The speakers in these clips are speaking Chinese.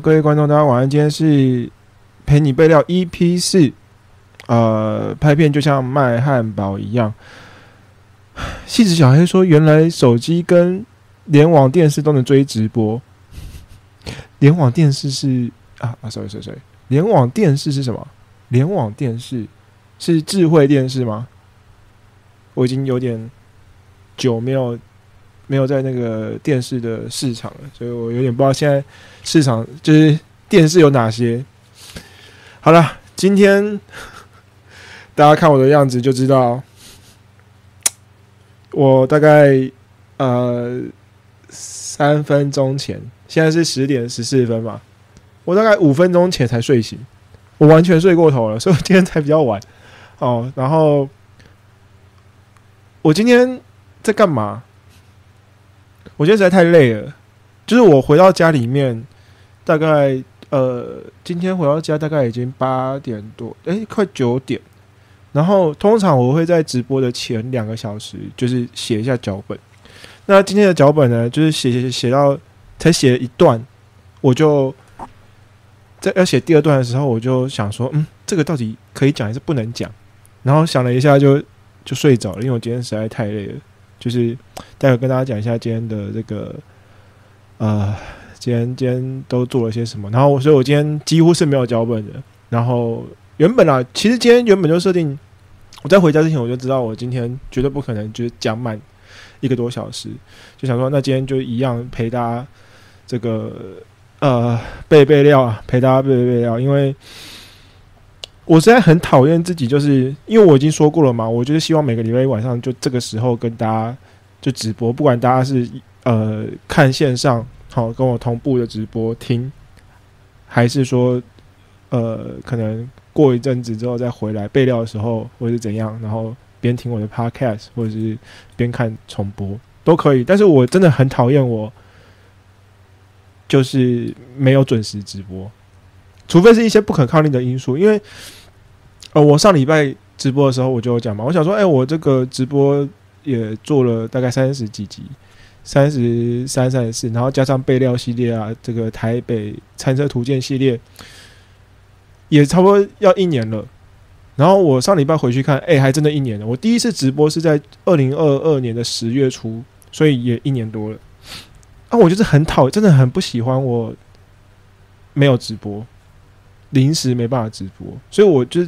各位观众，大家晚安。今天是陪你备料 EP 四，呃，拍片就像卖汉堡一样。细子小黑说，原来手机跟联网电视都能追直播。联网电视是啊啊，sorry sorry sorry，联网电视是什么？联网电视是智慧电视吗？我已经有点久没有。没有在那个电视的市场了，所以我有点不知道现在市场就是电视有哪些。好了，今天大家看我的样子就知道，我大概呃三分钟前，现在是十点十四分嘛，我大概五分钟前才睡醒，我完全睡过头了，所以我今天才比较晚。哦，然后我今天在干嘛？我觉得实在太累了，就是我回到家里面，大概呃，今天回到家大概已经八点多，哎，快九点。然后通常我会在直播的前两个小时，就是写一下脚本。那今天的脚本呢，就是写写写到才写一段，我就在要写第二段的时候，我就想说，嗯，这个到底可以讲还是不能讲？然后想了一下，就就睡着了，因为我今天实在太累了。就是待会跟大家讲一下今天的这个，呃，今天今天都做了些什么。然后，所以我今天几乎是没有脚本的。然后原本啊，其实今天原本就设定，我在回家之前我就知道，我今天绝对不可能就是讲满一个多小时。就想说，那今天就一样陪大家这个呃备备料啊，陪大家备备料，因为。我实在很讨厌自己，就是因为我已经说过了嘛，我就是希望每个礼拜一晚上就这个时候跟大家就直播，不管大家是呃看线上好跟我同步的直播听，还是说呃可能过一阵子之后再回来备料的时候，或者是怎样，然后边听我的 podcast 或者是边看重播都可以。但是我真的很讨厌我就是没有准时直播，除非是一些不可抗力的因素，因为。呃，我上礼拜直播的时候我就有讲嘛，我想说，哎，我这个直播也做了大概三十几集，三十三、三十四，然后加上备料系列啊，这个台北餐车图鉴系列，也差不多要一年了。然后我上礼拜回去看，哎，还真的一年了。我第一次直播是在二零二二年的十月初，所以也一年多了。啊，我就是很讨，真的很不喜欢我没有直播，临时没办法直播，所以我就。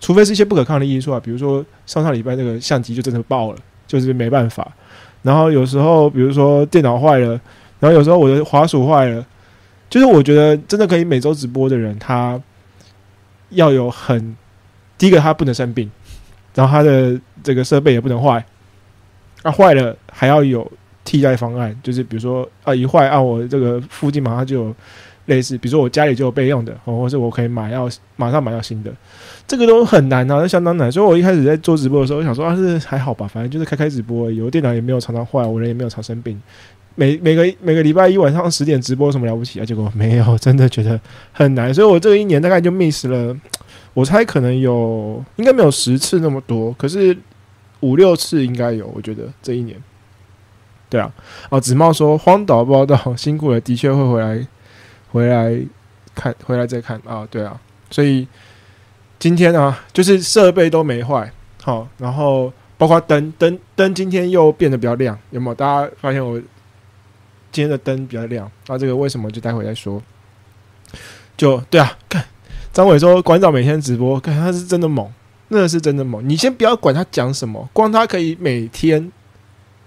除非是一些不可抗力因素啊，比如说上上礼拜那个相机就真的爆了，就是没办法。然后有时候，比如说电脑坏了，然后有时候我的滑鼠坏了，就是我觉得真的可以每周直播的人，他要有很第一个他不能生病，然后他的这个设备也不能坏，啊坏了还要有替代方案，就是比如说啊一坏啊我这个附近马上就有类似，比如说我家里就有备用的，或者我可以买要马上买到新的。这个都很难啊，相当难。所以我一开始在做直播的时候，我想说啊，是还好吧，反正就是开开直播，有电脑也没有常常坏，我人也没有常生病。每每个每个礼拜一晚上十点直播，什么了不起啊？结果没有，真的觉得很难。所以我这一年大概就 miss 了，我猜可能有应该没有十次那么多，可是五六次应该有。我觉得这一年，对啊。哦，子茂说荒岛报道 辛苦了，的确会回来回来看，回来再看啊。对啊，所以。今天啊，就是设备都没坏，好，然后包括灯灯灯，今天又变得比较亮，有没有？大家发现我今天的灯比较亮？那这个为什么？就待会再说。就对啊，看张伟说馆长每天直播，看他是真的猛，那是真的猛。你先不要管他讲什么，光他可以每天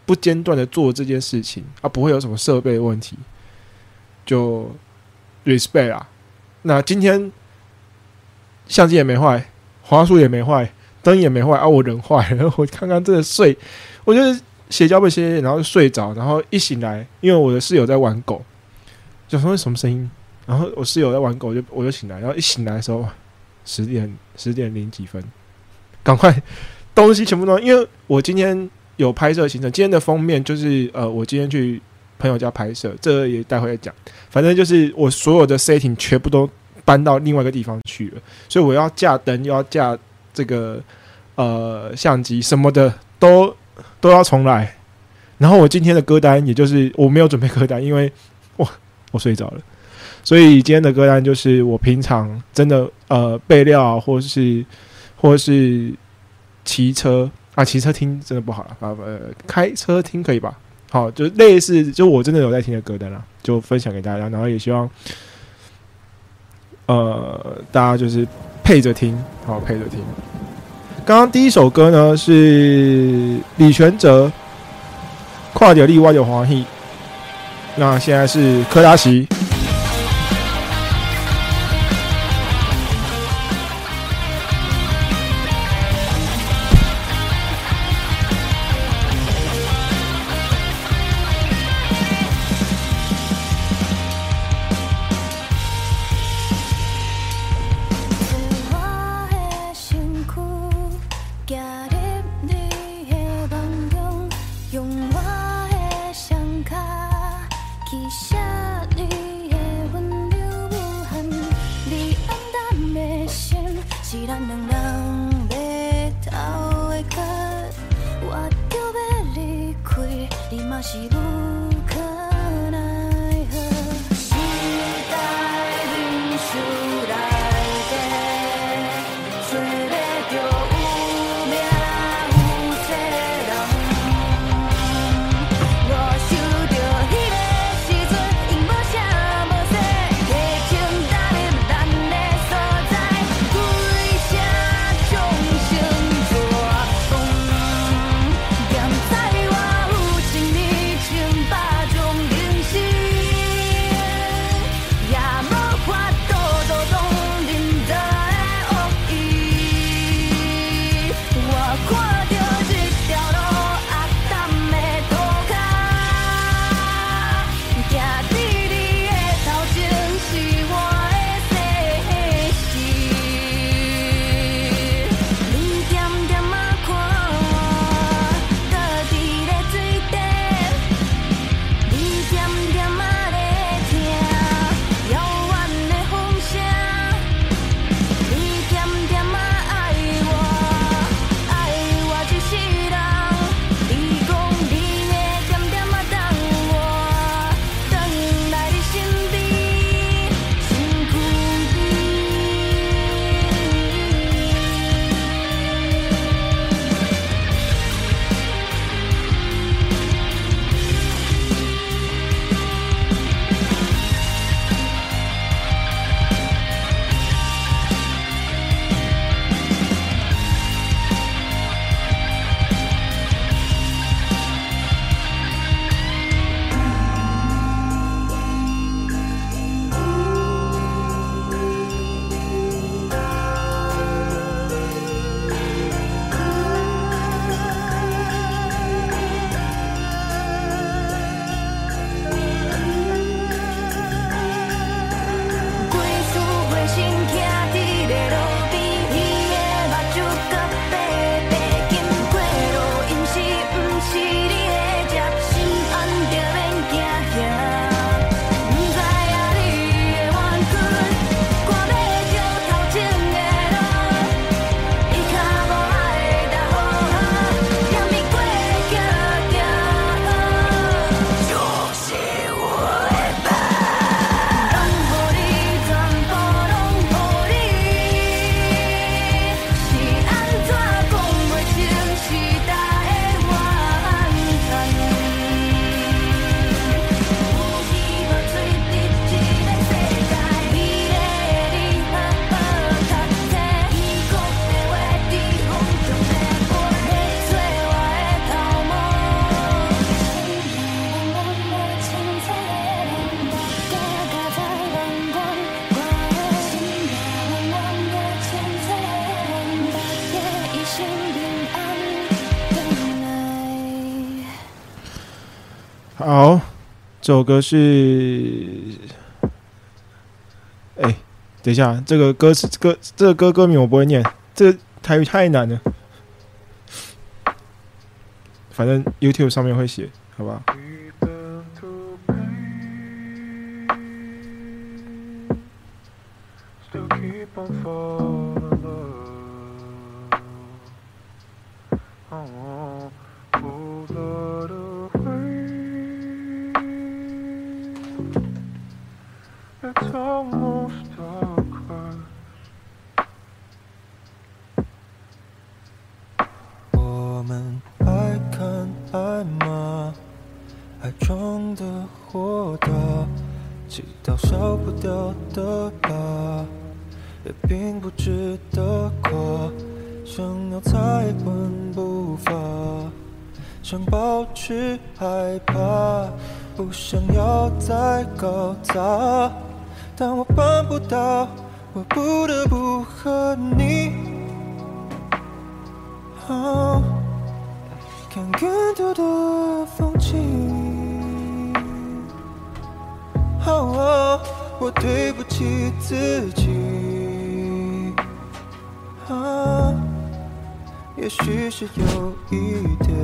不间断的做这件事情，啊，不会有什么设备问题，就 respect 啊。那今天。相机也没坏，滑鼠也没坏，灯也没坏啊！我人坏了，我刚刚真的睡，我就是写脚本写，然后就睡着，然后一醒来，因为我的室友在玩狗，就说什么声音，然后我室友在玩狗，就我就醒来，然后一醒来的时候，十点十点零几分，赶快东西全部都，因为我今天有拍摄行程，今天的封面就是呃，我今天去朋友家拍摄，这也待会再讲，反正就是我所有的 setting 全部都。搬到另外一个地方去了，所以我要架灯，又要架这个呃相机什么的，都都要重来。然后我今天的歌单，也就是我没有准备歌单，因为我我睡着了，所以今天的歌单就是我平常真的呃备料或是或是骑车啊，骑车听真的不好了啊，呃，开车听可以吧？好，就类似就我真的有在听的歌单啦，就分享给大家，然后也希望呃大家就是配着听，好配着听。刚刚第一首歌呢是李全哲《跨掉力外的黄奕》，那现在是柯达奇。这首歌是，哎，等一下，这个歌词歌这个歌歌名我不会念，这台语太难了，反正 YouTube 上面会写，好吧。It's 爱装的火大，气到烧不掉的疤，也并不值得夸。想要踩稳步伐，想保持害怕，不想要再搞砸，但我办不到，我不得不和你。啊看更多的风景。哦，我对不起自己。啊，也许是有一点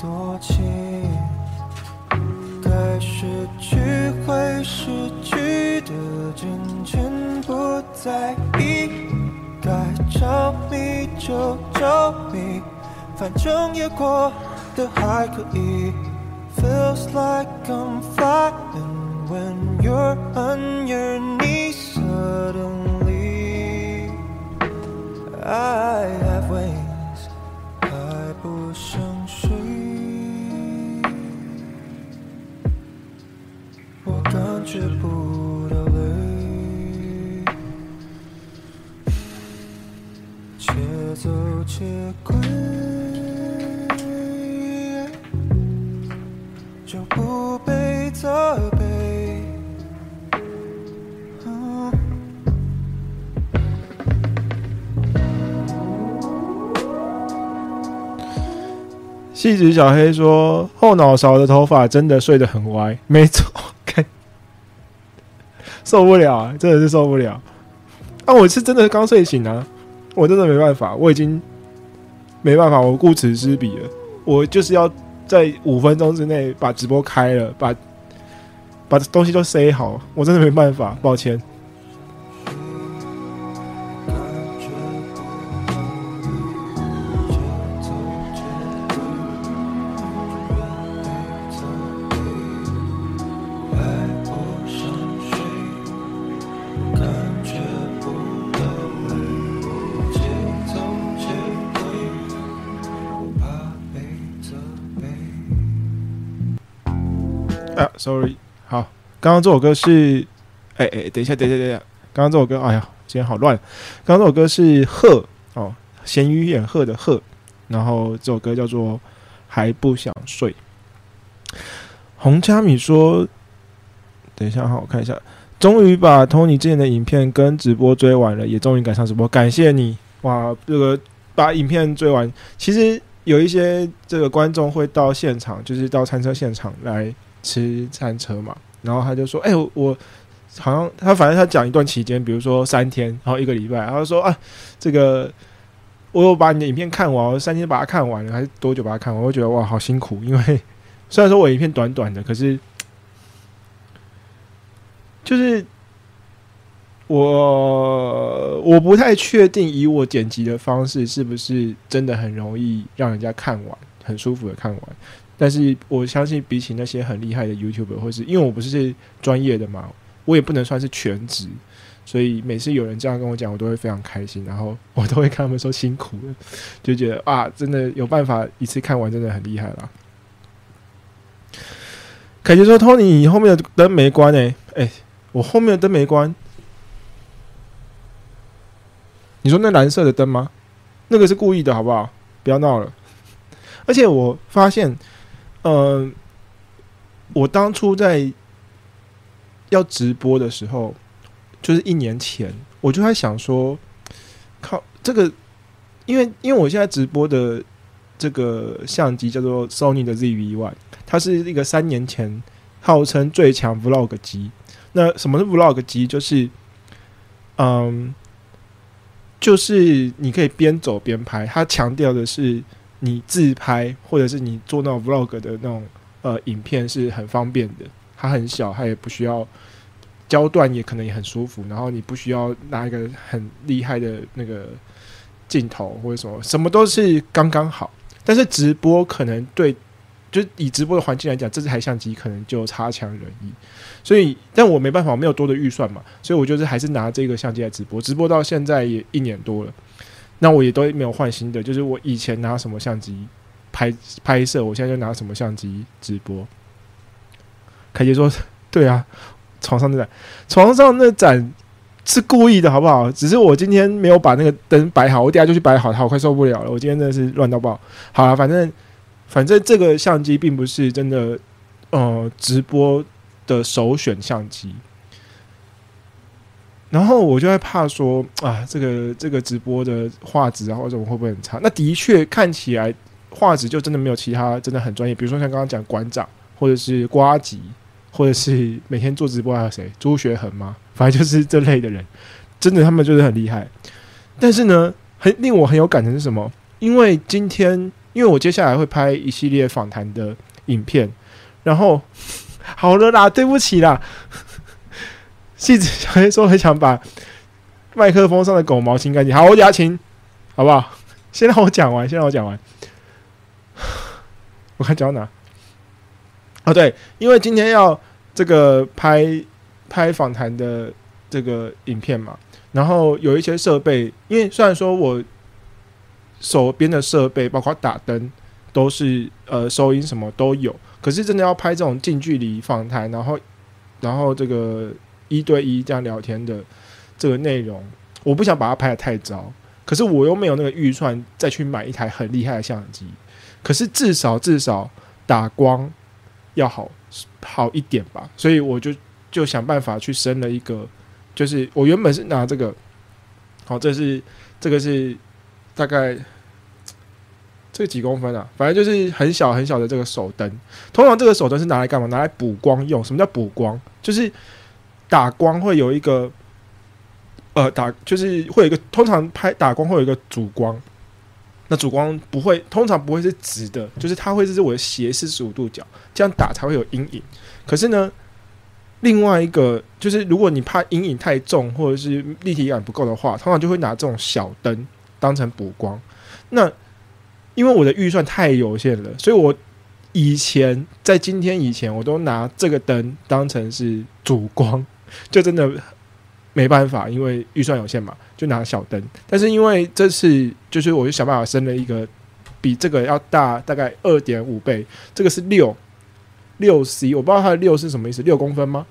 多情，该失去会失去的，渐渐不在意。该着迷就着迷，反正也过得还可以。Feels like I'm flying when you're on your knees suddenly. I have wings，还不想睡。我感觉不到累。且走且归， 细子小黑说：“后脑勺的头发真的睡得很歪，没错，看 受不了啊，真的是受不了。啊，我是真的刚睡醒啊，我真的没办法，我已经没办法，我顾此失彼了。我就是要在五分钟之内把直播开了，把把东西都塞好，我真的没办法，抱歉。，sorry，好，刚刚这首歌是，哎哎，等一下，等一下，等一下，刚刚这首歌，哎呀，今天好乱。刚刚这首歌是鹤哦，咸鱼眼鹤的鹤，然后这首歌叫做《还不想睡》。洪佳米说，等一下哈，我看一下，终于把 Tony 之前的影片跟直播追完了，也终于赶上直播，感谢你哇！这个把影片追完，其实有一些这个观众会到现场，就是到餐车现场来吃餐车嘛，然后他就说：“哎、我好像他反正他讲一段期间，比如说三天，然后一个礼拜，他就说啊，这个我有把你的影片看完，我三天把它看完了，还是多久把它看完？我觉得哇，好辛苦，因为 虽然说我影片短短的，可是就是我我不太确定，以我剪辑的方式是不是真的很容易让人家看完，很舒服的看完。但是我相信，比起那些很厉害的 YouTuber，或是因为我不是专业的嘛，我也不能算是全职，所以每次有人这样跟我讲，我都会非常开心，然后我都会跟他们说辛苦了，就觉得啊，真的有办法一次看完，真的很厉害啦。凯杰说：“Tony，你后面的灯没关诶、欸，哎、我后面的灯没关。你说那蓝色的灯吗？那个是故意的，好不好？不要闹了。而且我发现，呃，我当初在要直播的时候，就是一年前，我就在想说，靠，这个，因为因为我现在直播的这个相机叫做 Sony 的 ZV One，它是一个三年前号称最强 Vlog 机。那什么是 Vlog 机？就是，嗯，就是你可以边走边拍。它强调的是你自拍或者是你做那种 Vlog 的那种呃影片是很方便的。它很小，它也不需要焦段，也可能也很舒服。然后你不需要拿一个很厉害的那个镜头或者什么，什么都是刚刚好。但是直播可能对就以直播的环境来讲，这台相机可能就差强人意。所以，但我没办法，我没有多的预算嘛，所以我就是还是拿这个相机来直播。直播到现在也一年多了，那我也都没有换新的。就是我以前拿什么相机拍拍摄，我现在就拿什么相机直播。凯杰说：“对啊，床上那盏，床上那盏是故意的，好不好？只是我今天没有把那个灯摆好，我等下就去摆好它。我快受不了了，我今天真的是乱到爆。好了，反正反正这个相机并不是真的，呃，直播的首选相机。然后我就在怕说 啊，这个这个直播的画质啊，或者会不会很差？那的确看起来画质就真的没有其他真的很专业，比如说像刚刚讲馆长或者是瓜吉。”或者是每天做直播还有谁？朱学恒吗？反正就是这类的人，真的他们就是很厉害。但是呢，很令我很有感的是什么？因为今天，因为我接下来会拍一系列访谈的影片，然后 好了啦，对不起啦，戏子小黑说很想把麦克风上的狗毛清干净。好，我牙清，好不好？先让我讲完，先让我讲完。我看讲哪？哦，对，因为今天要这个拍拍访谈的这个影片嘛，然后有一些设备，因为虽然说我手边的设备包括打灯都是呃收音什么都有，可是真的要拍这种近距离访谈，然后然后这个一对一这样聊天的这个内容，我不想把它拍的太糟，可是我又没有那个预算再去买一台很厉害的相机，可是至少至少打光。要好好一点吧，所以我就就想办法去升了一个，就是我原本是拿这个，好，这是这个是大概这几公分啊，反正就是很小很小的这个手灯。通常这个手灯是拿来干嘛？拿来补光用。什么叫补光？就是打光会有一个，呃，打就是会有一个，通常拍打光会有一个主光。那主光不会，通常不会是直的，就是它会是我的斜四十五度角，这样打才会有阴影。可是呢，另外一个就是，如果你怕阴影太重或者是立体感不够的话，通常就会拿这种小灯当成补光。那因为我的预算太有限了，所以我以前在今天以前，我都拿这个灯当成是主光，就真的。没办法，因为预算有限嘛，就拿小灯。但是因为这次就是我就想办法升了一个比这个要大大概二点五倍，这个是六六 C，我不知道它的六是什么意思，六公分吗？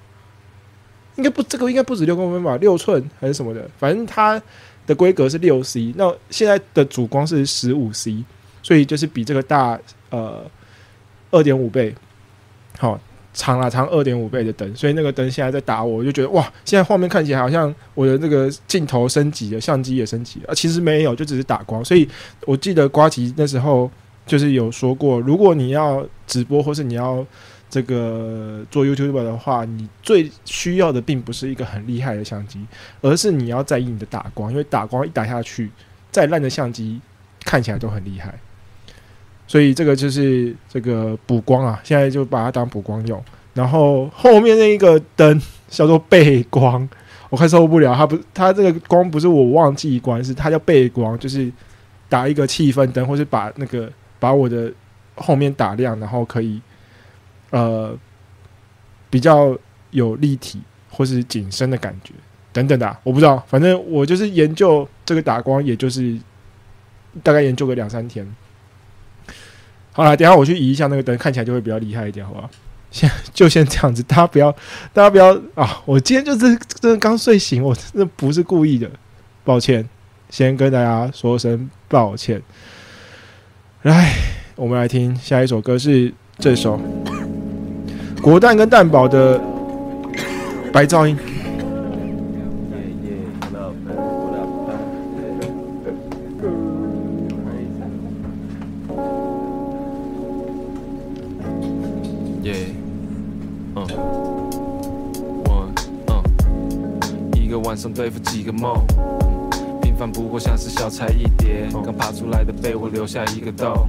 应该不，这个应该不止六公分吧，六寸还是什么的，反正它的规格是六 C。那现在的主光是十五 C，所以就是比这个大呃二点五倍。好。长了长二点五倍的灯，所以那个灯现在在打我，我就觉得哇，现在画面看起来好像我的那个镜头升级了，相机也升级了，啊其实没有，就只是打光。所以我记得瓜吉那时候就是有说过，如果你要直播或是你要这个做 YouTube 的话，你最需要的并不是一个很厉害的相机，而是你要在意你的打光，因为打光一打下去，再烂的相机看起来都很厉害。所以这个就是这个补光啊，现在就把它当补光用。然后后面那一个灯叫做背光，我快受不了。它不，它这个光不是我忘记关，是它叫背光，就是打一个气氛灯，或是把那个把我的后面打亮，然后可以呃比较有立体或是景深的感觉等等的，我不知道。反正我就是研究这个打光，也就是大概研究个两三天。好，等下我去移一下那个灯，看起来就会比较厉害一点，好不好？先就先这样子，大家不要，大家不要啊！我今天就是真的刚睡醒，我真的不是故意的，抱歉，先跟大家说声抱歉。来，我们来听下一首歌，是这首国蛋跟蛋宝的《白噪音》。对付几个梦，平凡不过像是小菜一碟。刚爬出来的被窝留下一个洞，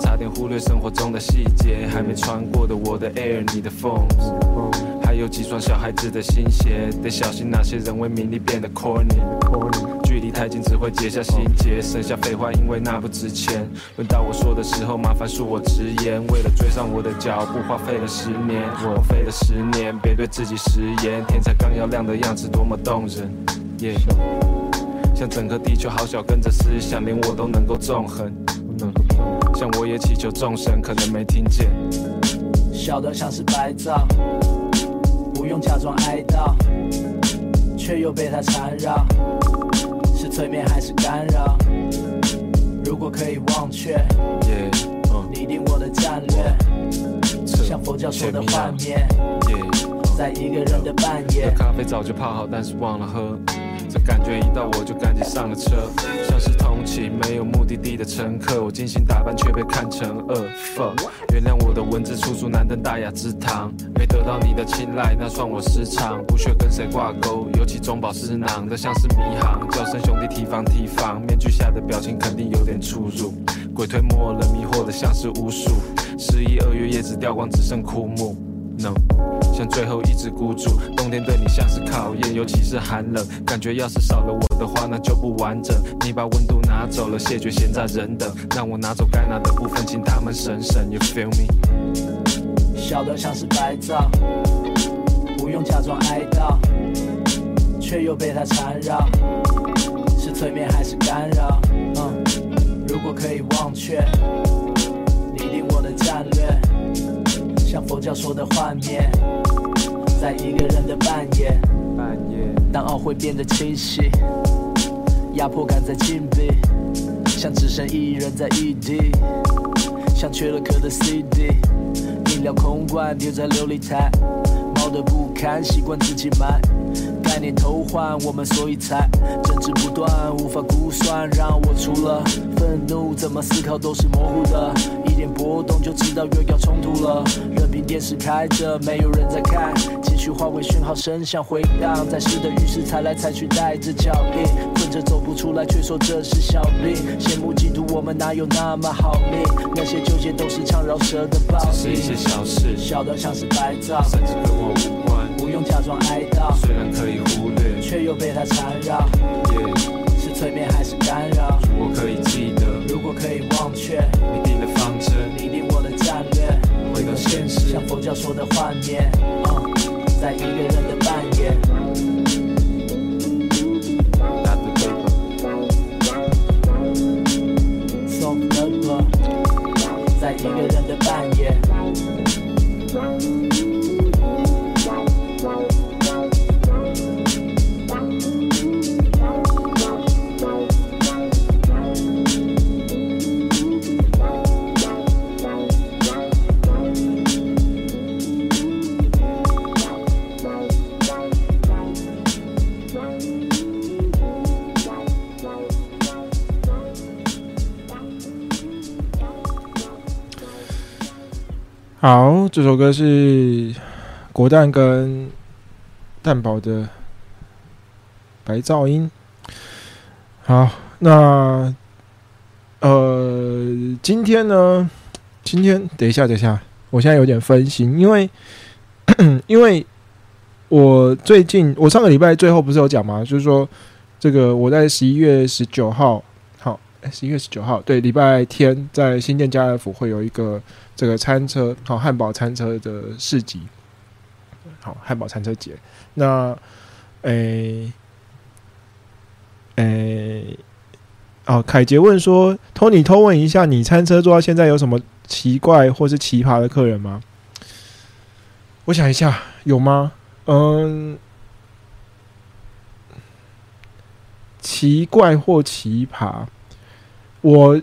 差点忽略生活中的细节。还没穿过的我的 Air，你的 Phones，还有。有几双小孩子的新鞋，得小心那些人为名利变得 corny。距离太近只会结下心结，剩下废话，因为那不值钱。轮到我说的时候，麻烦恕我直言，为了追上我的脚步，花费了十年，我费了十年，别对自己食言。天才刚要亮的样子多么动人。像整个地球好小，跟着思想，连我都能够纵横。像我也祈求众生，可能没听见。小得像是白噪，不用假装哀悼，却又被它缠绕。是催眠还是干扰？如果可以忘却，Yeah，嗯拟定我的战略，像佛教说的幻灭，，Yeah。在一个人的半夜。咖啡早就泡好，但是忘了喝。这感觉一到我就赶紧上了车，像是通勤没有目的地的乘客。我精心打扮却被看成恶凤。原谅我的文字处处难登大雅之堂，没得到你的青睐，那算我失常。不屑跟谁挂钩，尤其中饱私囊的像是迷航。叫声兄弟提防提防，面具下的表情肯定有点出入。鬼推磨人，迷惑的像是巫术。十一二月叶子掉光，只剩枯木。像最后一只孤注，冬天对你像是考验，尤其是寒冷，感觉要是少了我的话，那就不完整。你把温度拿走了，谢绝闲在人等，让我拿走该拿的部分，请他们省省。You feel me？小得像是白噪，不用假装哀悼，却又被它缠绕。是催眠还是干扰？嗯，如果可以忘却，像佛教说的画面，在一个人的半夜。半夜，当懊悔变得清晰，压迫感在禁闭，像只剩一人在异地，像缺了壳的 CD，饮料空罐丢在琉璃台，猫的不堪，习惯自己买。概念偷换，我们所以才争执不断，无法估算。让我除了愤怒，怎么思考都是模糊的。一点波动就知道又要冲突了。任凭电视开着，没有人在看，情绪化为讯号声响回荡，在湿的浴室踩来踩去，带着脚印，困着走不出来，却说这是小病。羡慕嫉妒，我们哪有那么好命？那些纠结都是唱饶舌的暴只是一些，小事，小到像是白噪，甚至跟我无关。假装哀悼，虽然可以忽略却又被它缠绕。是催眠还是干扰？我可以记得如果可以忘却，你定的方针，你定我的战略，回到现实像。佛教说的幻灭，嗯，在一个人的半夜。Not the paper，Soft lover，在一个人好，这首歌是国蛋跟蛋宝的《白噪音》。好，那呃，今天呢？今天等一下，等一下，我现在有点分心，因为 因为我最近我上个礼拜最后不是有讲吗？就是说这个我在十一月十九号，十一月十九号，对，礼拜天在新店家乐福会有一个。这个餐车好汉堡餐车的市集，好汉堡餐车节。那诶诶，哦，凯杰问说：“Tony 偷问一下，你餐车做到现在有什么奇怪或是奇葩的客人吗？”我想一下，有吗？嗯，奇怪或奇葩，我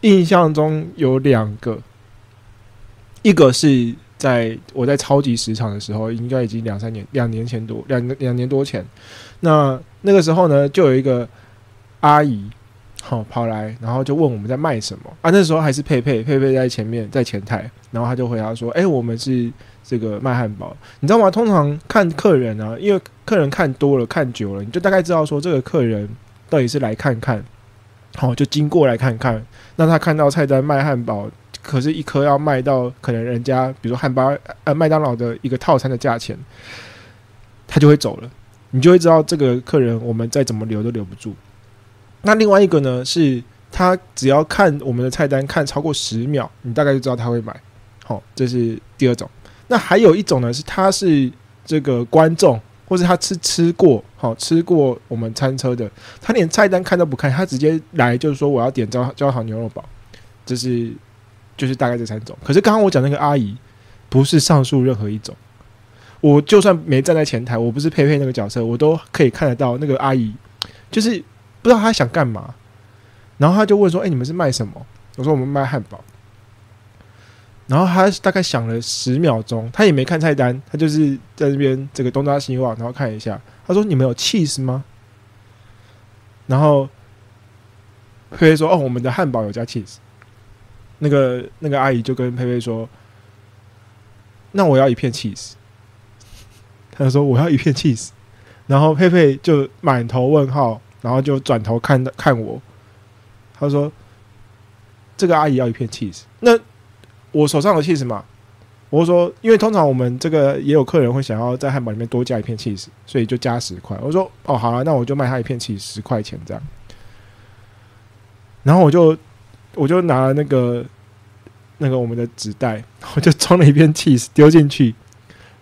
印象中有两个。一个是在我在超级市场的时候，应该已经两三年、两年前多、两两年多前。那那个时候呢，就有一个阿姨，好、跑来，然后就问我们在卖什么啊？那时候还是佩佩，佩佩在前面，在前台，然后他就回答说：“哎、我们是这个卖汉堡，你知道吗？通常看客人啊，因为客人看多了、看久了，你就大概知道说这个客人到底是来看看，好、就经过来看看。那他看到菜单卖汉堡。”可是一颗要卖到可能人家比如说汉堡呃麦当劳的一个套餐的价钱，他就会走了。你就会知道这个客人我们再怎么留都留不住。那另外一个呢，是他只要看我们的菜单看超过十秒，你大概就知道他会买。好，这是第二种。那还有一种呢，是他是这个观众，或者他吃吃过，好吃过我们餐车的，他连菜单看都不看，他直接来就是说我要点焦焦糖牛肉堡，这是就是大概这三种。可是刚刚我讲那个阿姨，不是上述任何一种。我就算没站在前台，我不是佩佩那个角色，我都可以看得到那个阿姨，就是不知道她想干嘛。然后他就问说：“哎，你们是卖什么？”我说：“我们卖汉堡。”然后他大概想了十秒钟，他也没看菜单，他就是在那边这个东张西望，然后看一下。他说：“你们有 cheese 吗？”然后佩佩说：“哦，我们的汉堡有加 cheese。”那个那个阿姨就跟佩佩说：“那我要一片 cheese。”他说：“我要一片 cheese。”然后佩佩就满头问号，然后就转头看看我。他说：“这个阿姨要一片 cheese。”那我手上有 cheese 嘛？我说：“因为通常我们这个也有客人会想要在汉堡里面多加一片 cheese，所以就加十块。”我说：“哦，好了，那我就卖他一片 cheese 十块钱这样。”然后我就我就拿了那个那个我们的纸袋，我就装了一片 cheese 丢进去，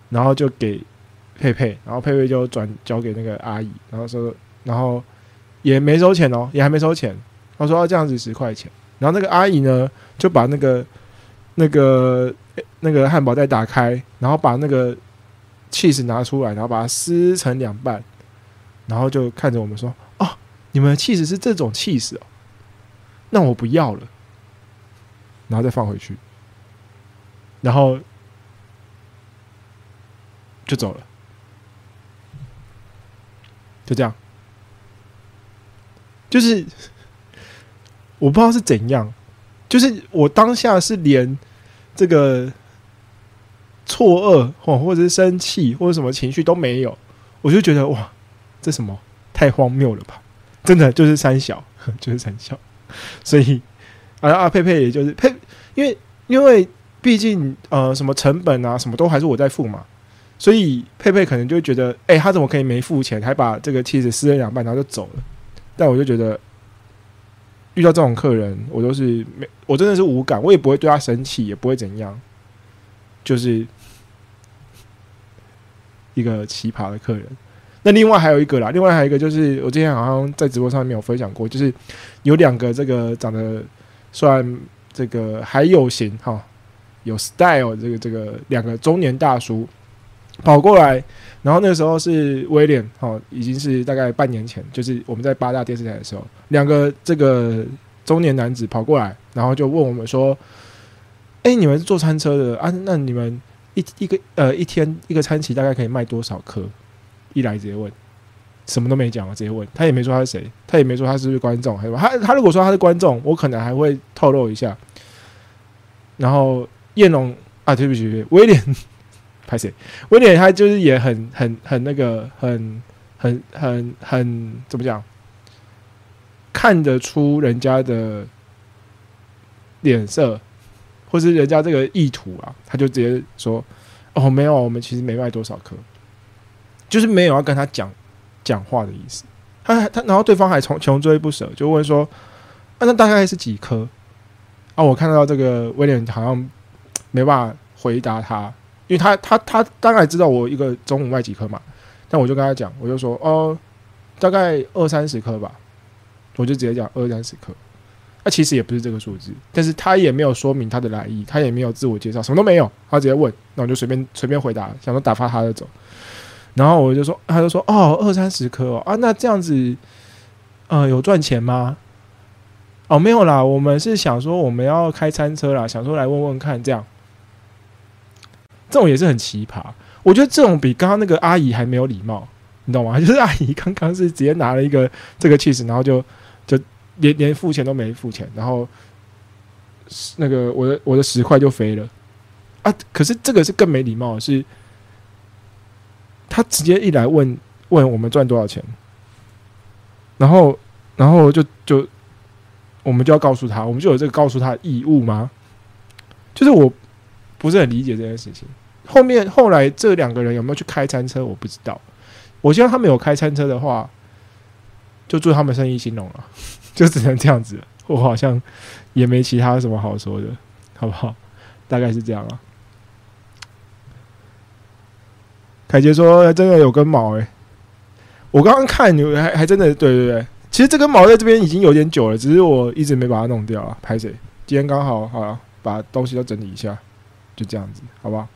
然后就给。佩佩，然后佩佩就转交给那个阿姨，然后说，然后也没收钱哦，也还没收钱。他说要这样子十块钱，然后那个阿姨呢就把那个那个那个汉堡袋打开，然后把那个 cheese 拿出来，然后把它撕成两半，然后就看着我们说：“哦，你们的 cheese 是这种 cheese 哦，那我不要了。”然后再放回去，然后就走了。就这样，就是我不知道是怎样，就是我当下是连这个错愕或或者是生气或者什么情绪都没有，我就觉得哇，这什么太荒谬了吧！真的就是三小，就是三小，所以啊佩佩也就是佩，因为因为毕竟呃什么成本啊什么都还是我在付嘛。所以佩佩可能就觉得，哎，他怎么可以没付钱，还把这个妻子撕了两半，然后就走了？但我就觉得，遇到这种客人，我都是没，我真的是无感，我也不会对他生气，也不会怎样，就是一个奇葩的客人。那另外还有一个啦，另外还有一个就是，我之前好像在直播上面有分享过，就是有两个这个长得算这个还有型哈，有 style 这个这个两个中年大叔。跑过来，然后那时候是威廉，哦，已经是大概半年前，就是我们在八大电视台的时候，两个这个中年男子跑过来，然后就问我们说：“哎，你们是坐餐车的啊？那你们一一个呃一天一个餐期大概可以卖多少颗？”一来直接问，什么都没讲啊，直接问他也没说他是谁，他也没说他是不是观众，还有他他如果说他是观众，我可能还会透露一下。然后叶龙啊，对不起，威廉。拍谁？威廉他就是也很很很那个很很很很怎么讲？看得出人家的脸色，或是人家这个意图啊，他就直接说：“哦，没有，我们其实没卖多少颗，就是没有要跟他讲讲话的意思。”他他然后对方还穷穷追不舍，就问说：“啊，那大概是几颗？”啊，我看到这个威廉好像没办法回答他。因为他他他当然知道我一个中午卖几颗嘛，但我就跟他讲，我就说哦，大概二三十颗吧，我就直接讲二三十颗。那其实也不是这个数字，但是他也没有说明他的来意，他也没有自我介绍，什么都没有，他直接问，那我就随便随便回答，想说打发他就走。然后我就说，他就说哦，二三十颗哦啊，那这样子，呃，有赚钱吗？哦，没有啦，我们是想说我们要开餐车啦，想说来问问看这样。这种也是很奇葩，我觉得这种比刚刚那个阿姨还没有礼貌，你懂吗？就是阿姨刚刚是直接拿了一个这个 cheese，然后就就连连付钱都没付钱，然后那个我的我的十块就飞了啊！可是这个是更没礼貌的，是他直接一来问问我们赚多少钱，然后然后就就我们就要告诉他，我们就有这个告诉他的义务吗？就是我不是很理解这件事情。后面后来这两个人有没有去开餐车，我不知道。我希望他们有开餐车的话，就祝他们生意兴隆了，就只能这样子。我好像也没其他什么好说的，好不好？大概是这样啊。凯杰说：“真的有根毛诶、我刚刚看你还还真的对对对，其实这根毛在这边已经有点久了，只是我一直没把它弄掉啊。拍谁？今天刚好好了，把东西都整理一下，就这样子，好吧？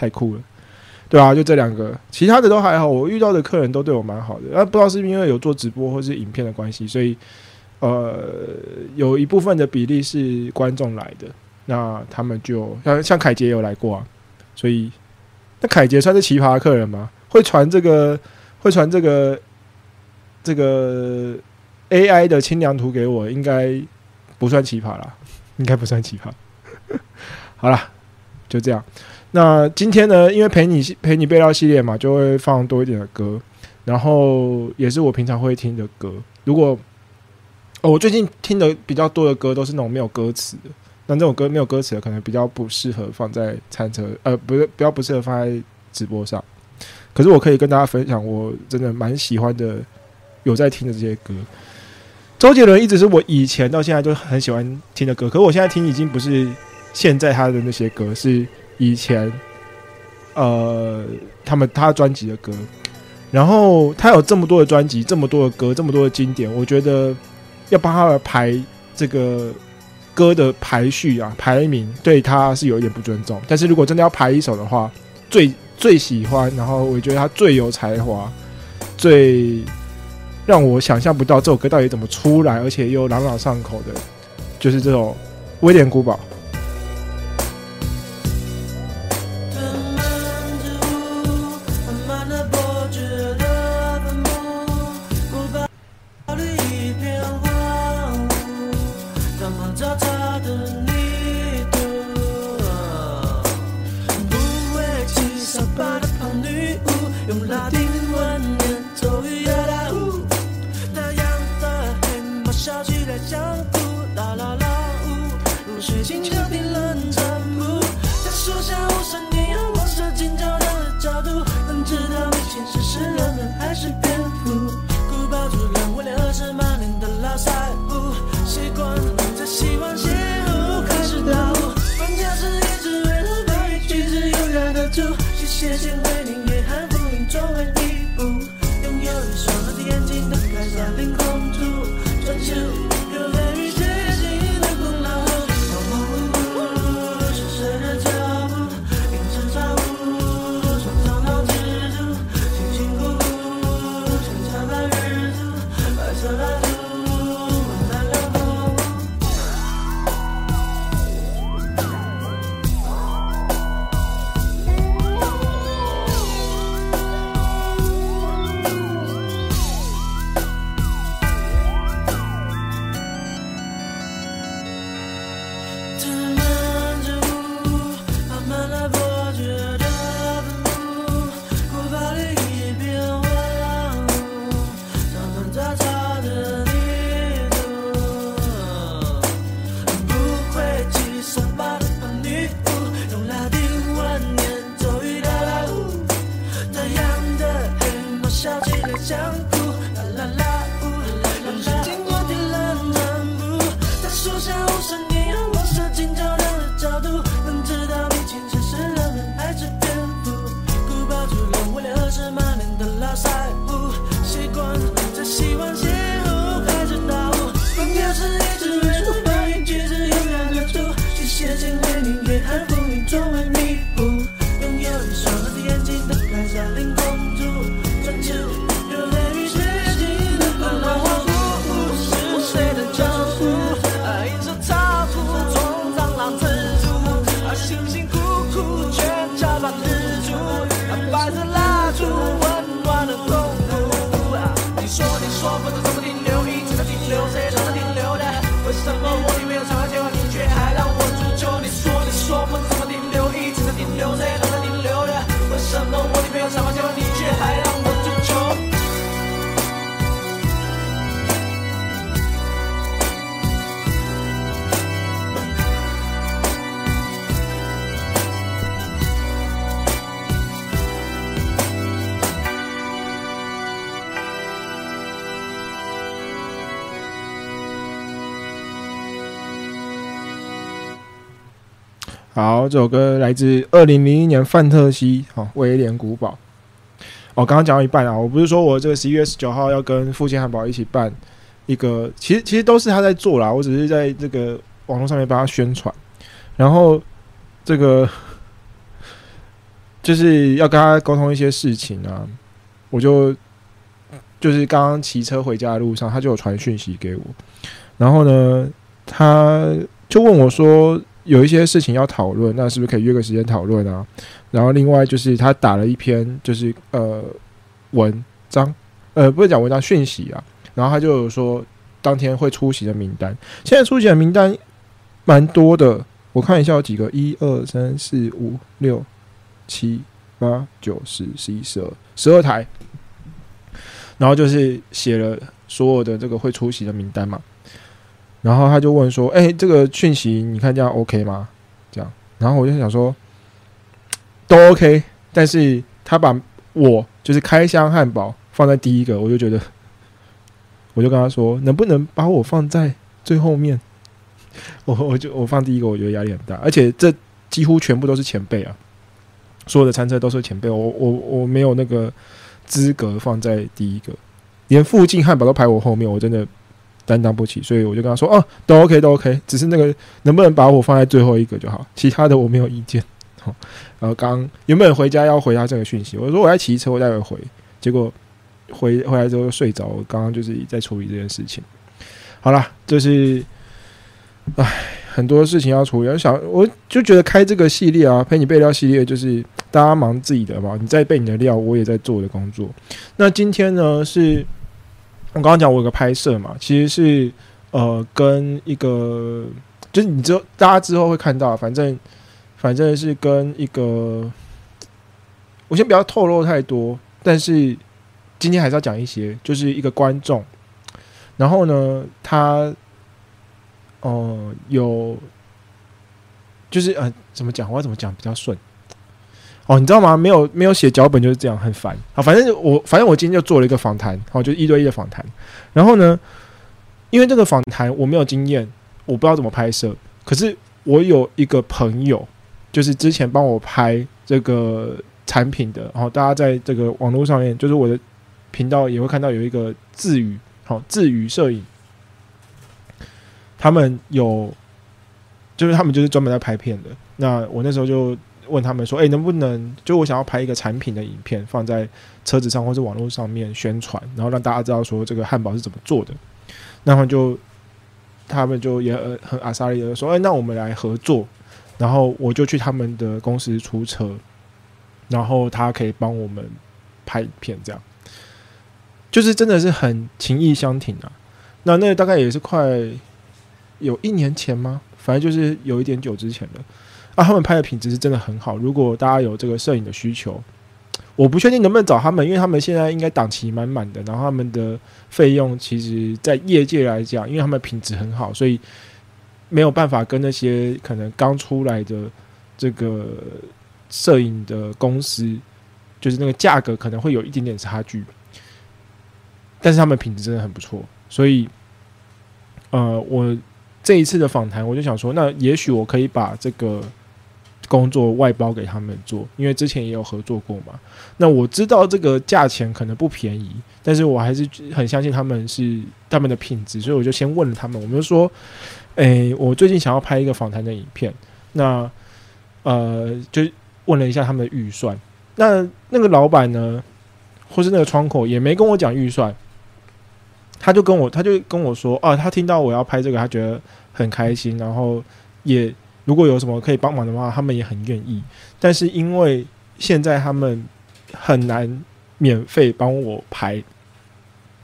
太酷了，对啊，就这两个，其他的都还好。我遇到的客人都对我蛮好的，啊，不知道是因为有做直播或是影片的关系，所以呃，有一部分的比例是观众来的，那他们就像像凯杰有来过啊，所以那凯杰算是奇葩客人吗？会传这个会传这个这个 AI 的清凉图给我，应该不算奇葩啦，应该不算奇葩。好啦，就这样。那今天呢，因为陪你陪你背料系列嘛，就会放多一点的歌，然后也是我平常会听的歌。如果哦，我最近听的比较多的歌都是那种没有歌词的，那这种歌没有歌词的，可能比较不适合放在餐车，呃，不是比较不适合放在直播上。可是我可以跟大家分享，我真的蛮喜欢的，有在听的这些歌。周杰伦一直是我以前到现在就很喜欢听的歌，可是我现在听已经不是现在他的那些歌，是以前呃他们他专辑的歌。然后他有这么多的专辑，这么多的歌，这么多的经典，我觉得要帮他排这个歌的排序啊排名，对他是有一点不尊重。但是如果真的要排一首的话，最最喜欢，然后我觉得他最有才华，最让我想象不到这首歌到底怎么出来，而且又朗朗上口的，就是这首《威廉古堡》。好，这首歌来自二零零一年范特西，好、威廉古堡。哦，刚刚讲到一半啊，我不是说我这个十一月十九号要跟父亲汉堡一起办一个，其实其实都是他在做啦，我只是在这个网络上面帮他宣传，然后这个 就是要跟他沟通一些事情啊，我就就是刚刚骑车回家的路上，他就有传讯息给我，然后呢，他就问我说有一些事情要讨论，那是不是可以约个时间讨论啊？然后另外就是他打了一篇就是呃文章，呃不是讲文章讯息啊，然后他就有说当天会出席的名单，现在出席的名单蛮多的，我看一下有几个，一二三四五六七八九十十一十二十二台，然后就是写了所有的这个会出席的名单嘛，然后他就问说：“哎、这个讯息你看这样 OK 吗？”这样，然后我就想说都 OK，但是他把我就是开箱汉堡放在第一个，我就觉得，我就跟他说，能不能把我放在最后面？我我就我放第一个，我觉得压力很大，而且这几乎全部都是前辈啊，所有的餐车都是前辈，我我我没有那个资格放在第一个，连附近汉堡都排我后面，我真的担当不起，所以我就跟他说，哦，都 OK 都 OK，只是那个能不能把我放在最后一个就好，其他的我没有意见。好，然后刚原本回家要回他这个讯息，我说我在骑车，我待会回，结果回回来之后睡着，刚刚就是在处理这件事情。好啦，就是，唉，很多事情要处理。我想，我就觉得开这个系列啊，陪你备料系列，就是大家忙自己的嘛，你在备你的料，我也在做我的工作。那今天呢，是我刚刚讲我有个拍摄嘛，其实是呃跟一个，就是你之后大家之后会看到，反正反正是跟一个，我先不要透露太多，但是今天还是要讲一些，就是一个观众，然后呢，他呃有就是呃怎么讲，我要怎么讲比较顺？哦，你知道吗？没有没有写脚本就是这样，很烦。好，反正我反正我今天就做了一个访谈，好，就一对一的访谈。然后呢，因为这个访谈我没有经验，我不知道怎么拍摄。可是我有一个朋友，就是之前帮我拍这个产品的，然后大家在这个网络上面，就是我的频道也会看到有一个自语，好自语摄影，他们有，就是他们就是专门在拍片的。那我那时候就问他们说，哎、能不能就我想要拍一个产品的影片，放在车子上或者网络上面宣传，然后让大家知道说这个汉堡是怎么做的。那么就他们就也呃很阿萨利的说，哎、那我们来合作。然后我就去他们的公司出车，然后他可以帮我们拍片，这样就是真的是很情意相挺啊。那那大概也是快有一年前吗？反正就是有一点久之前了。啊，他们拍的品质是真的很好。如果大家有这个摄影的需求，我不确定能不能找他们，因为他们现在应该档期满满的，然后他们的费用其实，在业界来讲，因为他们品质很好，所以没有办法跟那些可能刚出来的这个摄影的公司，就是那个价格可能会有一点点差距。但是他们品质真的很不错，所以，呃，我这一次的访谈，我就想说，那也许我可以把这个工作外包给他们做，因为之前也有合作过嘛。那我知道这个价钱可能不便宜，但是我还是很相信他们是他们的品质，所以我就先问了他们，我们就说，诶，我最近想要拍一个访谈的影片，那呃，就问了一下他们的预算。那那个老板呢，或是那个窗口也没跟我讲预算，他就跟我他就跟我说，啊，他听到我要拍这个，他觉得很开心，然后也如果有什么可以帮忙的话，他们也很愿意。但是因为现在他们很难免费帮我拍，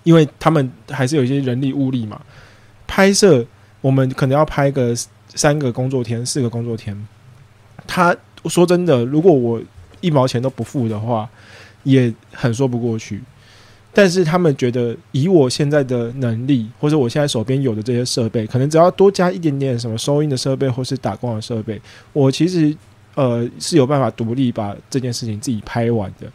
因为他们还是有一些人力物力嘛。拍摄我们可能要拍个三个工作天、四个工作天。他说真的，如果我一毛钱都不付的话，也很说不过去。但是他们觉得，以我现在的能力，或者我现在手边有的这些设备，可能只要多加一点点什么收音的设备，或是打光的设备，我其实呃是有办法独立把这件事情自己拍完的。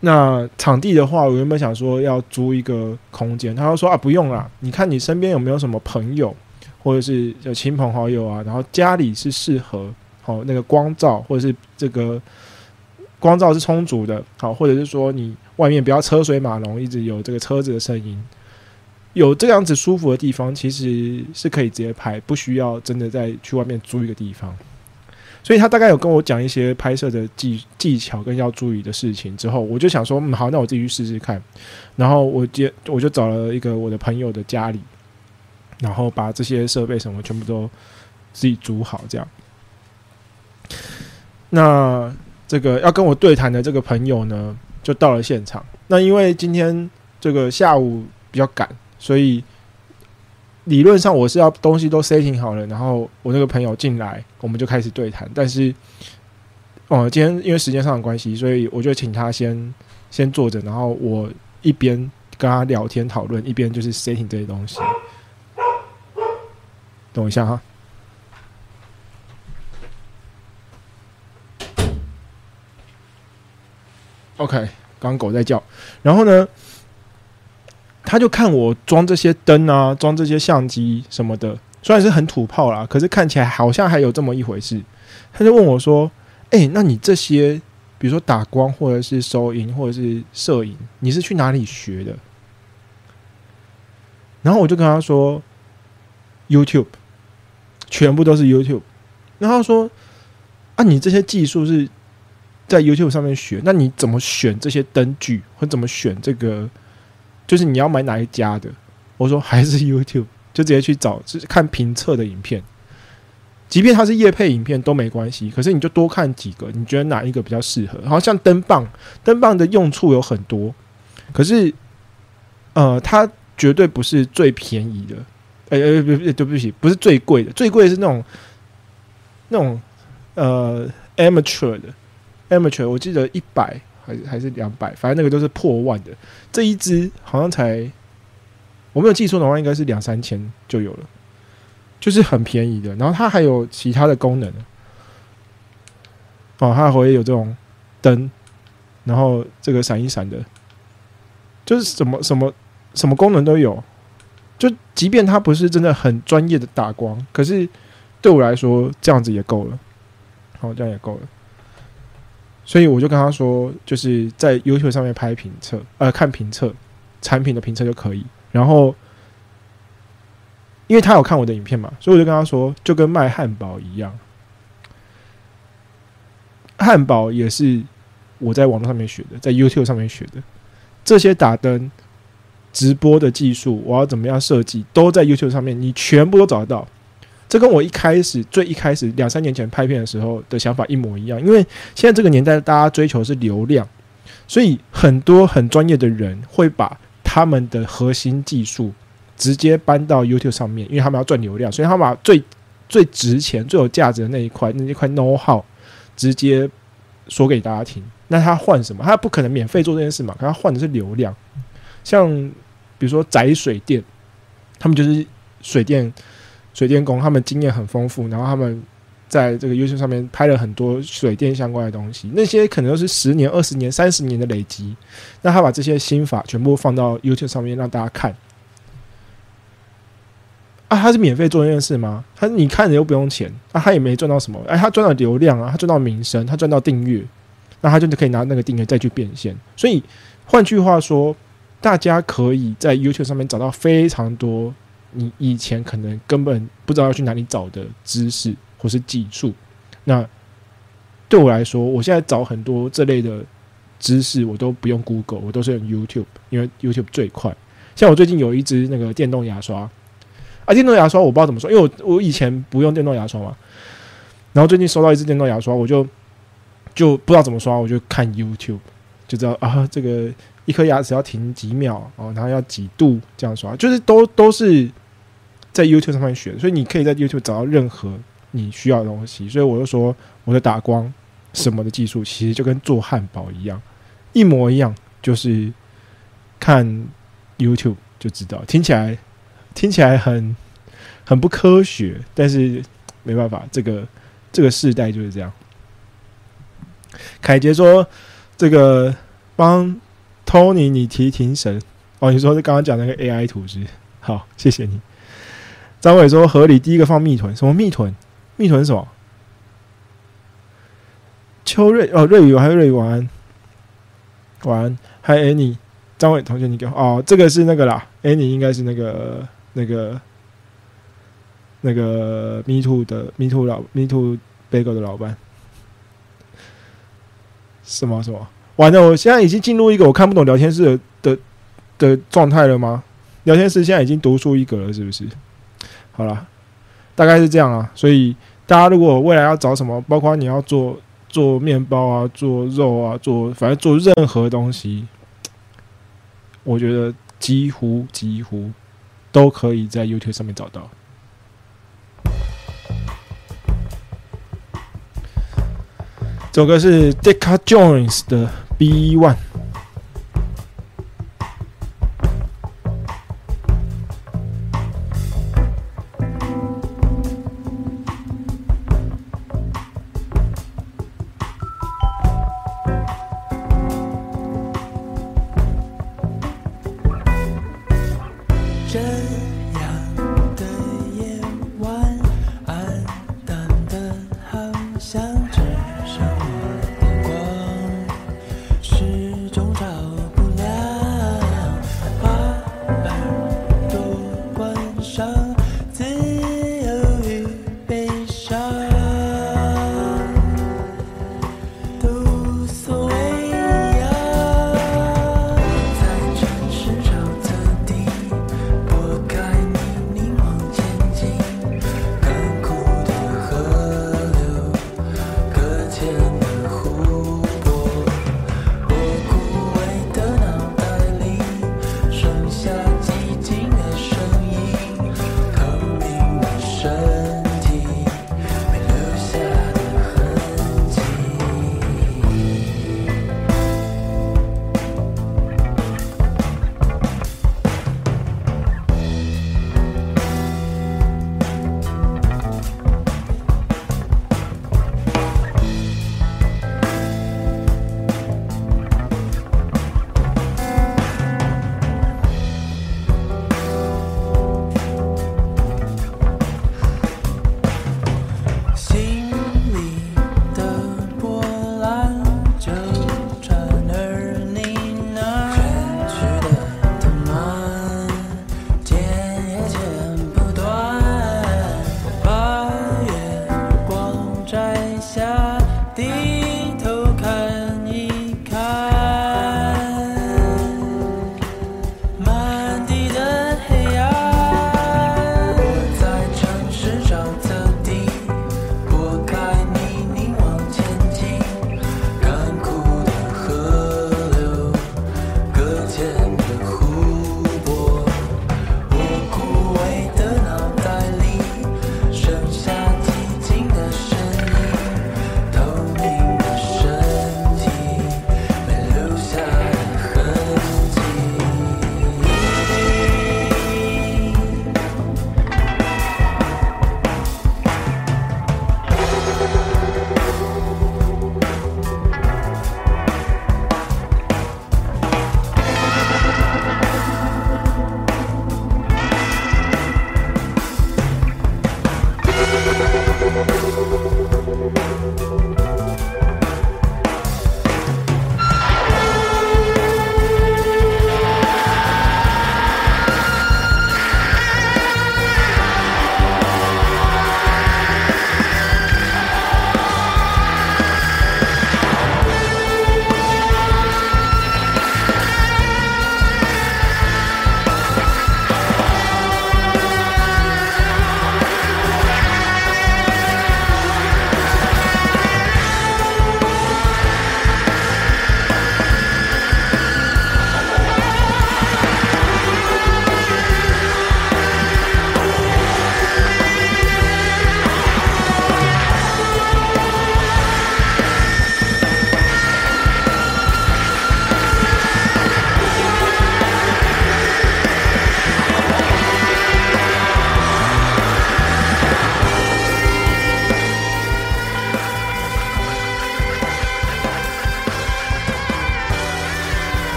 那场地的话，我原本想说要租一个空间，他就说啊不用啦，你看你身边有没有什么朋友，或者是有亲朋好友啊，然后家里是适合好、那个光照或者是这个光照是充足的，好，或者是说你外面不要车水马龙，一直有这个车子的声音，有这样子舒服的地方，其实是可以直接拍，不需要真的再去外面租一个地方。所以他大概有跟我讲一些拍摄的技技巧跟要注意的事情之后，我就想说，嗯，好，那我自己去试试看。然后我接我就找了一个我的朋友的家里，然后把这些设备什么全部都自己组好，这样。那这个要跟我对谈的这个朋友呢，就到了现场。那因为今天这个下午比较赶，所以理论上我是要东西都 setting 好了，然后我那个朋友进来，我们就开始对谈。但是，哦，今天因为时间上的关系，所以我就请他先先坐着，然后我一边跟他聊天讨论，一边就是 setting 这些东西。等一下哈。OK，刚狗在叫，然后呢，他就看我装这些灯啊，装这些相机什么的，虽然是很土炮啦，可是看起来好像还有这么一回事。他就问我说：“哎、那你这些，比如说打光或者是收音或者是摄影，你是去哪里学的？”然后我就跟他说：“YouTube，全部都是 YouTube。”然后他说：“啊，你这些技术是？”在 YouTube 上面学，那你怎么选这些灯具，或怎么选这个？就是你要买哪一家的？我说还是 YouTube，就直接去找，就是看评测的影片。即便它是夜配影片都没关系，可是你就多看几个，你觉得哪一个比较适合？好像灯棒，灯棒的用处有很多，可是呃，它绝对不是最便宜的。呃呃，不不，对不起，不是最贵的，最贵的是那种那种呃 amateur 的。amateur，我记得一百还是还是两百，反正那个都是破万的。这一支好像才，我没有记错的话，应该是两三千就有了，就是很便宜的。然后它还有其他的功能，哦，它还会有这种灯，然后这个闪一闪的，就是什么什么什么功能都有。就即便它不是真的很专业的打光，可是对我来说这样子也够了。好，这样也够了。所以我就跟他说，就是在 YouTube 上面拍评测，呃，看评测产品的评测就可以。然后，因为他有看我的影片嘛，所以我就跟他说，就跟卖汉堡一样，汉堡也是我在网络上面学的，在 YouTube 上面学的。这些打灯、直播的技术，我要怎么样设计，都在 YouTube 上面，你全部都找得到。这跟我一开始最一开始两三年前拍片的时候的想法一模一样，因为现在这个年代大家追求的是流量，所以很多很专业的人会把他们的核心技术直接搬到 YouTube 上面，因为他们要赚流量，所以他们把最最值钱、最有价值的那一块那一块 know how 直接说给大家听。那他换什么？他不可能免费做这件事嘛，可他换的是流量。像比如说宅水电，他们就是水电。水电工他们经验很丰富，然后他们在这个 YouTube 上面拍了很多水电相关的东西，那些可能都是十年、二十年、三十年的累积。那他把这些心法全部放到 YouTube 上面让大家看。啊，他是免费做这件事吗？他你看着又不用钱，啊，他也没赚到什么，哎，他赚到流量啊，他赚到名声，他赚到订阅，那他就可以拿那个订阅再去变现。所以换句话说，大家可以在 YouTube 上面找到非常多。你以前可能根本不知道要去哪里找的知识或是技术，那对我来说，我现在找很多这类的知识，我都不用 Google，我都是用 YouTube，因为 YouTube 最快。像我最近有一支那个电动牙刷，啊，电动牙刷我不知道怎么说，因为我我以前不用电动牙刷嘛，然后最近收到一支电动牙刷，我就就不知道怎么刷，我就看 YouTube 就知道啊，这个一颗牙齿要停几秒哦，然后要几度这样刷，就是都都是。在 YouTube 上面学，所以你可以在 YouTube 找到任何你需要的东西。所以我就说，我的打光什么的技术，其实就跟做汉堡一样，一模一样，就是看 YouTube 就知道。听起来听起来很很不科学，但是没办法，这个这个世代就是这样。凯杰说：“这个帮 Tony 你提提神哦，你说是刚刚讲那个 AI 图是好，谢谢你。”张伟说：“合理，第一个放蜜豚，什么蜜豚？蜜豚什么？秋瑞哦，瑞宇还有瑞宇晚安，晚安，还有 Annie，张伟同学你给我哦，这个是那个啦，Annie 应该是那个那个那个 Me Too 的 Me Too 老 Me Too Bagel 的老板，什么什么？完了，我现在已经进入一个我看不懂聊天室的的的状态了吗？聊天室现在已经独树一格了，是不是？好了，大概是这样啊。所以大家如果未来要找什么，包括你要做做面包啊、做肉啊、做反正做任何东西，我觉得几乎几乎都可以在 YouTube 上面找到。这首歌是 Decca Jones 的 B One。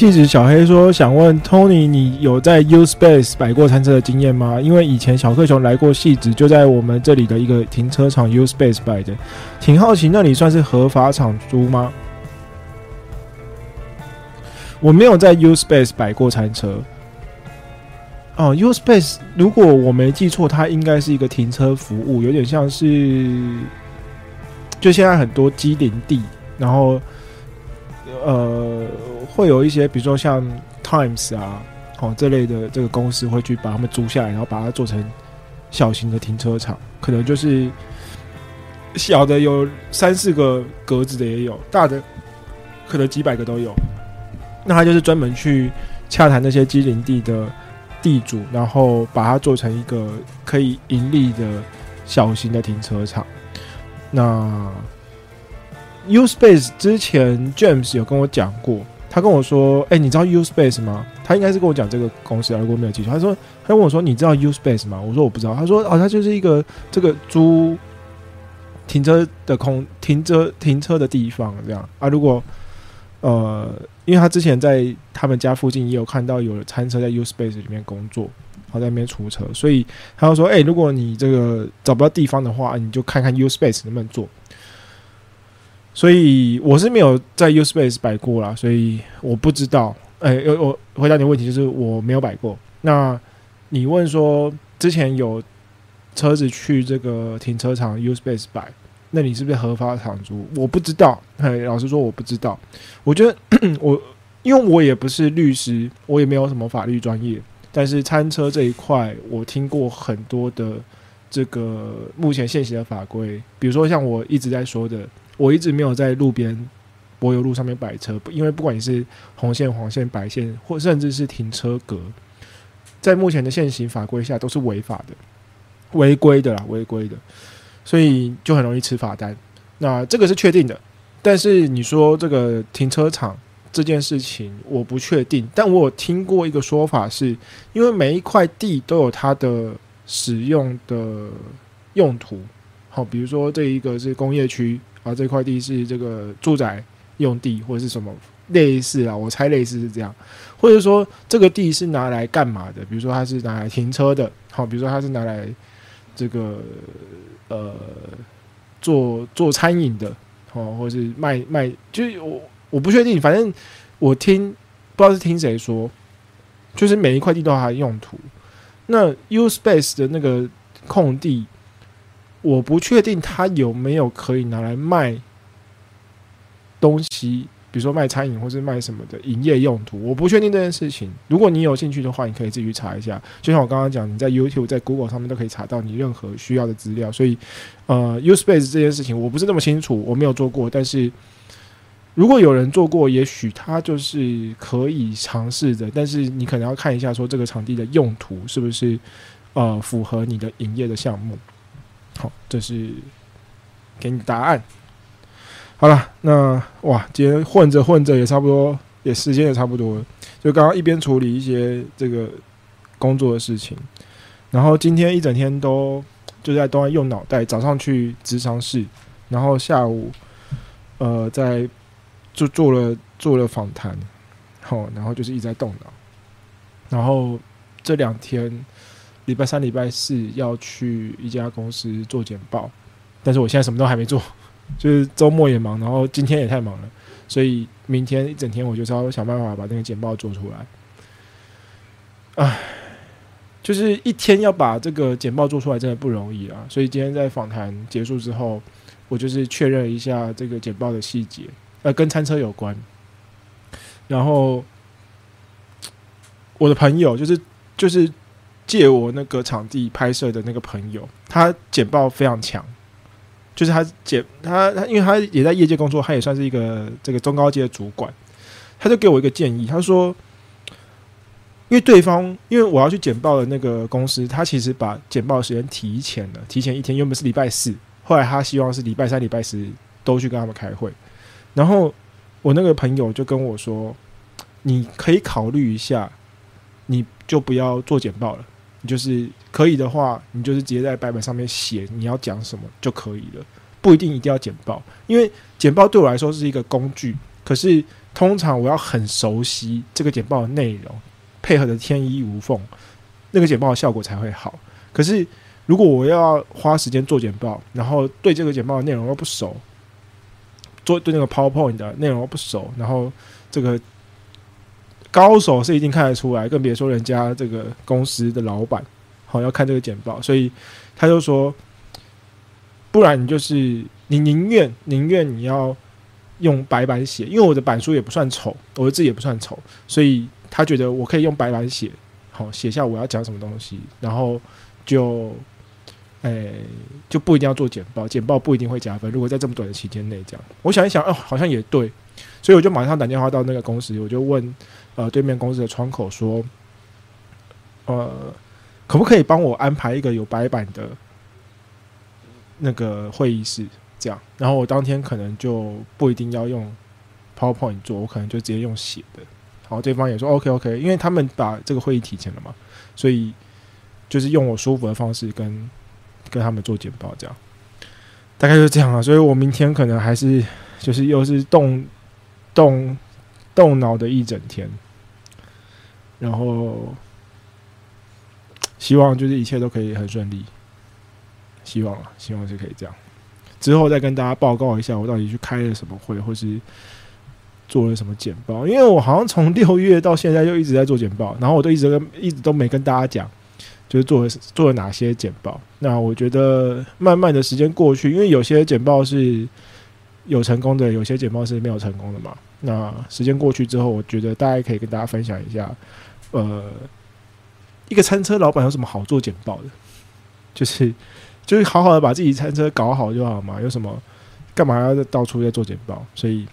戏子小黑说：“想问 Tony，你有在 U Space 摆过餐车的经验吗？因为以前小克熊来过戏子，就在我们这里的一个停车场 U Space 摆的，挺好奇那里算是合法场租吗？我没有在 U Space 摆过餐车。哦，U Space 如果我没记错，它应该是一个停车服务，有点像是就现在很多机林地，然后呃。”会有一些，比如说像 Times 啊，哦这类的这个公司会去把他们租下来，然后把它做成小型的停车场，可能就是小的有三四个格子的也有，大的可能几百个都有。那他就是专门去洽谈那些机林地的地主，然后把它做成一个可以盈利的小型的停车场。那 U Space 之前 James 有跟我讲过。他跟我说：“哎，你知道 U Space 吗？”他应该是跟我讲这个公司，如果没有记错。他说：“他问我说，你知道 U Space 吗？”我说：“我不知道。”他说：“哦，他就是一个这个租停车的空停车停车的地方，这样啊。如果呃，因为他之前在他们家附近也有看到有餐车在 U Space 里面工作，好在那边出车，所以他就说：‘哎，如果你这个找不到地方的话，你就看看 U Space 能不能做。’所以我是没有在 U Space 摆过啦，所以我不知道。哎，我回答你问题就是我没有摆过。那你问说之前有车子去这个停车场 U Space 摆，那你是不是合法场租？我不知道。哎，老实说我不知道。我觉得 我因为我也不是律师，我也没有什么法律专业，但是餐车这一块我听过很多的这个目前现行的法规，比如说像我一直在说的。我一直没有在路边柏油路上面摆车，因为不管你是红线、黄线、白线，或甚至是停车格，在目前的现行法规下都是违法的、违规的啦，违规的，所以就很容易吃罚单。那这个是确定的，但是你说这个停车场这件事情，我不确定。但我有听过一个说法，是因为每一块地都有它的使用的用途，好，比如说这一个是工业区。啊，这块地是这个住宅用地或者是什么类似啊？我猜类似是这样，或者说这个地是拿来干嘛的？比如说它是拿来停车的，好，比如说它是拿来这个呃做做餐饮的，好，或者是卖卖，就是我我不确定，反正我听不知道是听谁说，就是每一块地都有它的用途。那 U Space 的那个空地。我不确定他有没有可以拿来卖东西，比如说卖餐饮或是卖什么的营业用途。我不确定这件事情。如果你有兴趣的话，你可以自己去查一下。就像我刚刚讲，你在 YouTube、在 Google 上面都可以查到你任何需要的资料。所以，呃，Uspace 这件事情我不是那么清楚，我没有做过。但是如果有人做过，也许他就是可以尝试的。但是你可能要看一下，说这个场地的用途是不是呃符合你的营业的项目。好，这是给你答案。好了，那哇，今天混着混着也差不多，也时间也差不多了。就刚刚一边处理一些这个工作的事情，然后今天一整天都就在都在用脑袋。早上去职场室，然后下午呃在就做了做了访谈，好，然后就是一直在动脑。然后这两天。礼拜三、礼拜四要去一家公司做简报，但是我现在什么都还没做，就是周末也忙，然后今天也太忙了，所以明天一整天我就是要想办法把那个简报做出来。唉，就是一天要把这个简报做出来真的不容易啊！所以今天在访谈结束之后，我就是确认一下这个简报的细节，呃，跟餐车有关。然后我的朋友就是就是。借我那个场地拍摄的那个朋友，他简报非常强，就是他简他他，因为他也在业界工作，他也算是一个这个中高阶的主管，他就给我一个建议，他说，因为对方因为我要去简报的那个公司，他其实把简报时间提前了，提前一天，原本是礼拜四，后来他希望是礼拜三、礼拜四都去跟他们开会，然后我那个朋友就跟我说，你可以考虑一下，你就不要做简报了。你就是可以的话，你就是直接在白板上面写你要讲什么就可以了，不一定一定要简报，因为简报对我来说是一个工具，可是通常我要很熟悉这个简报的内容，配合的天衣无缝，那个简报的效果才会好。可是如果我要花时间做简报，然后对这个简报的内容又不熟，做对那个 PowerPoint 的内容又不熟，然后这个高手是一定看得出来，更别说人家这个公司的老板，好要看这个简报，所以他就说，不然你就是你宁愿宁愿你要用白板写，因为我的板书也不算丑，我的字也不算丑，所以他觉得我可以用白板写，好写下我要讲什么东西，然后就，诶、就不一定要做简报，简报不一定会加分。如果在这么短的期间内这样，我想一想，哦，好像也对，所以我就马上打电话到那个公司，我就问呃对面公司的窗口说，呃，可不可以帮我安排一个有白板的那个会议室？这样，然后我当天可能就不一定要用 PowerPoint 做，我可能就直接用写的。好，对方也说 OK OK，因为他们把这个会议提前了嘛，所以就是用我舒服的方式跟跟他们做简报，这样大概就这样啊。所以我明天可能还是就是又是动动动脑的一整天，然后希望就是一切都可以很顺利，希望啊，希望是可以这样。之后再跟大家报告一下，我到底去开了什么会，或是做了什么简报。因为我好像从六月到现在就一直在做简报，然后我都一直跟一直都没跟大家讲，就是做了做了哪些简报。那我觉得慢慢的时间过去，因为有些简报是有成功的，有些简报是没有成功的嘛。那时间过去之后，我觉得大家可以跟大家分享一下，呃，一个餐车老板有什么好做简报的，就是。就是好好的把自己餐车搞好就好嘛，有什么干嘛要到处在做简报？所以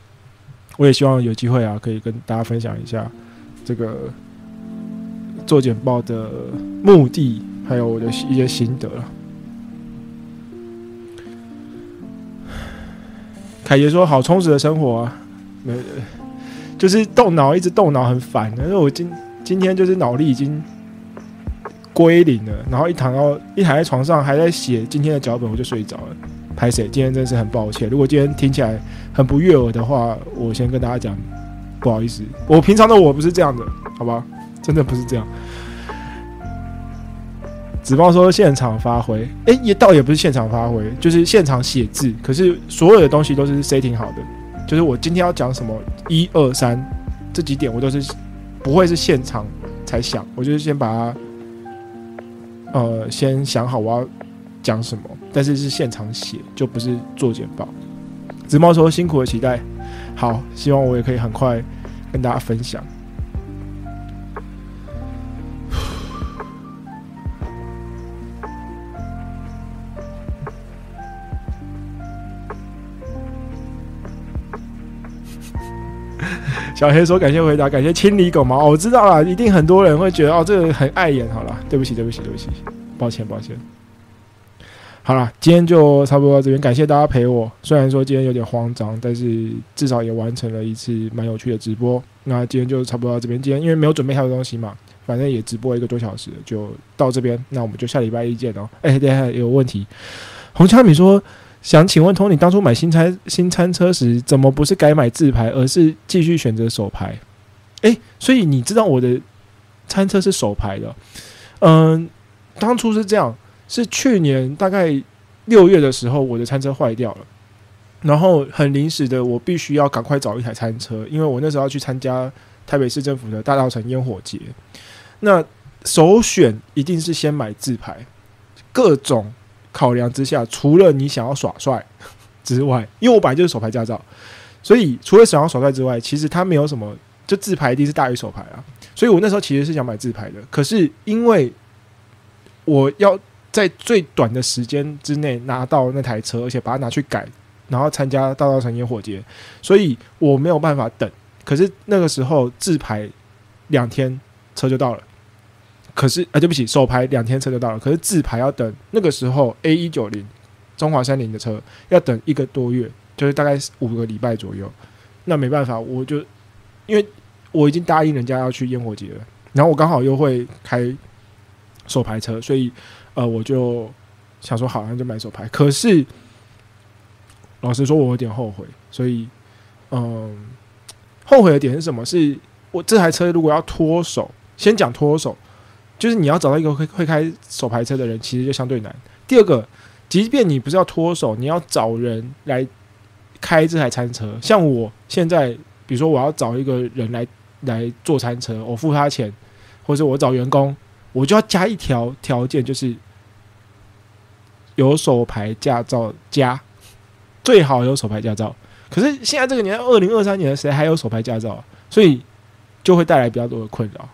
我也希望有机会啊，可以跟大家分享一下这个做简报的目的，还有我的一些心得了。凯杰说：“好充实的生活啊，没就是动脑，一直动脑很烦。但是我今今天就是脑力已经。”归零了，然后一躺到一躺在床上，还在写今天的脚本，我就睡着了。拍谁？今天真是很抱歉。如果今天听起来很不悦耳的话，我先跟大家讲，不好意思。我平常的我不是这样的，好吧？真的不是这样。子豹说现场发挥，诶，也倒也不是现场发挥，就是现场写字。可是所有的东西都是 setting 好的，就是我今天要讲什么一二三这几点，我都是不会是现场才想，我就是先把它。呃，先想好我要讲什么，但是是现场写，就不是做简报。子猫说辛苦了期待，好，希望我也可以很快跟大家分享。小黑说：“感谢回答，感谢清理狗毛。哦，我知道了，一定很多人会觉得哦，这个很碍眼。好了，对不起，对不起，对不起，抱歉，抱歉。好了，今天就差不多到这边，感谢大家陪我。虽然说今天有点慌张，但是至少也完成了一次蛮有趣的直播。那今天就差不多到这边，今天因为没有准备太多东西嘛，反正也直播一个多小时，就到这边。那我们就下礼拜一见哦。哎，等下有问题，红枪米说。”想请问 Tony，当初买新餐新餐车时，怎么不是改买自排，而是继续选择手排？诶，所以你知道我的餐车是手排的。嗯，当初是这样，是去年大概六月的时候，我的餐车坏掉了，然后很临时的，我必须要赶快找一台餐车，因为我那时候要去参加台北市政府的大稻城烟火节。那首选一定是先买自排，各种。考量之下，除了你想要耍帅 之外，因为我本来就是手牌驾照，所以除了想要耍帅之外，其实它没有什么，就自牌一定是大于手牌啊。所以我那时候其实是想买自牌的，可是因为我要在最短的时间之内拿到那台车，而且把它拿去改，然后参加大稻城烟火节，所以我没有办法等。可是那个时候自牌两天车就到了。可是啊，对不起，首排两天车就到了。可是自排要等，那个时候 A 一九零中华三菱的车要等一个多月，就是大概五个礼拜左右。那没办法，我就因为我已经答应人家要去烟火节了，然后我刚好又会开手排车，所以呃，我就想说好，那就买手排。可是老实说，我有点后悔，所以嗯，后悔的点是什么？是我这台车如果要脱手，先讲脱手，就是你要找到一个会会开手牌车的人，其实就相对难。第二个，即便你不是要脱手，你要找人来开这台餐车。像我现在，比如说我要找一个人来来做餐车，我付他钱，或者我找员工，我就要加一条条件，就是有手牌驾照加，最好有手牌驾照。可是现在这个年代，二零二三年，谁还有手牌驾照？所以就会带来比较多的困扰，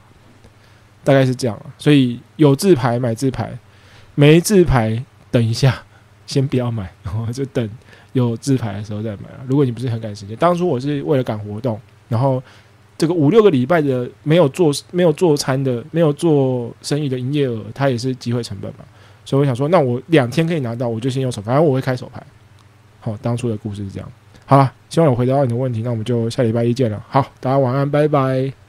大概是这样。所以有自牌买自牌，没自牌等一下，先不要买，然后就等有自牌的时候再买。如果你不是很赶时间，当初我是为了赶活动，然后这个五六个礼拜的没有做没有做餐的没有做生意的营业额，它也是机会成本嘛。所以我想说，那我两天可以拿到，我就先用手牌，反正我会开手牌。好，当初的故事是这样。好了，希望有回答到你的问题，那我们就下礼拜一见了。好，大家晚安，拜拜。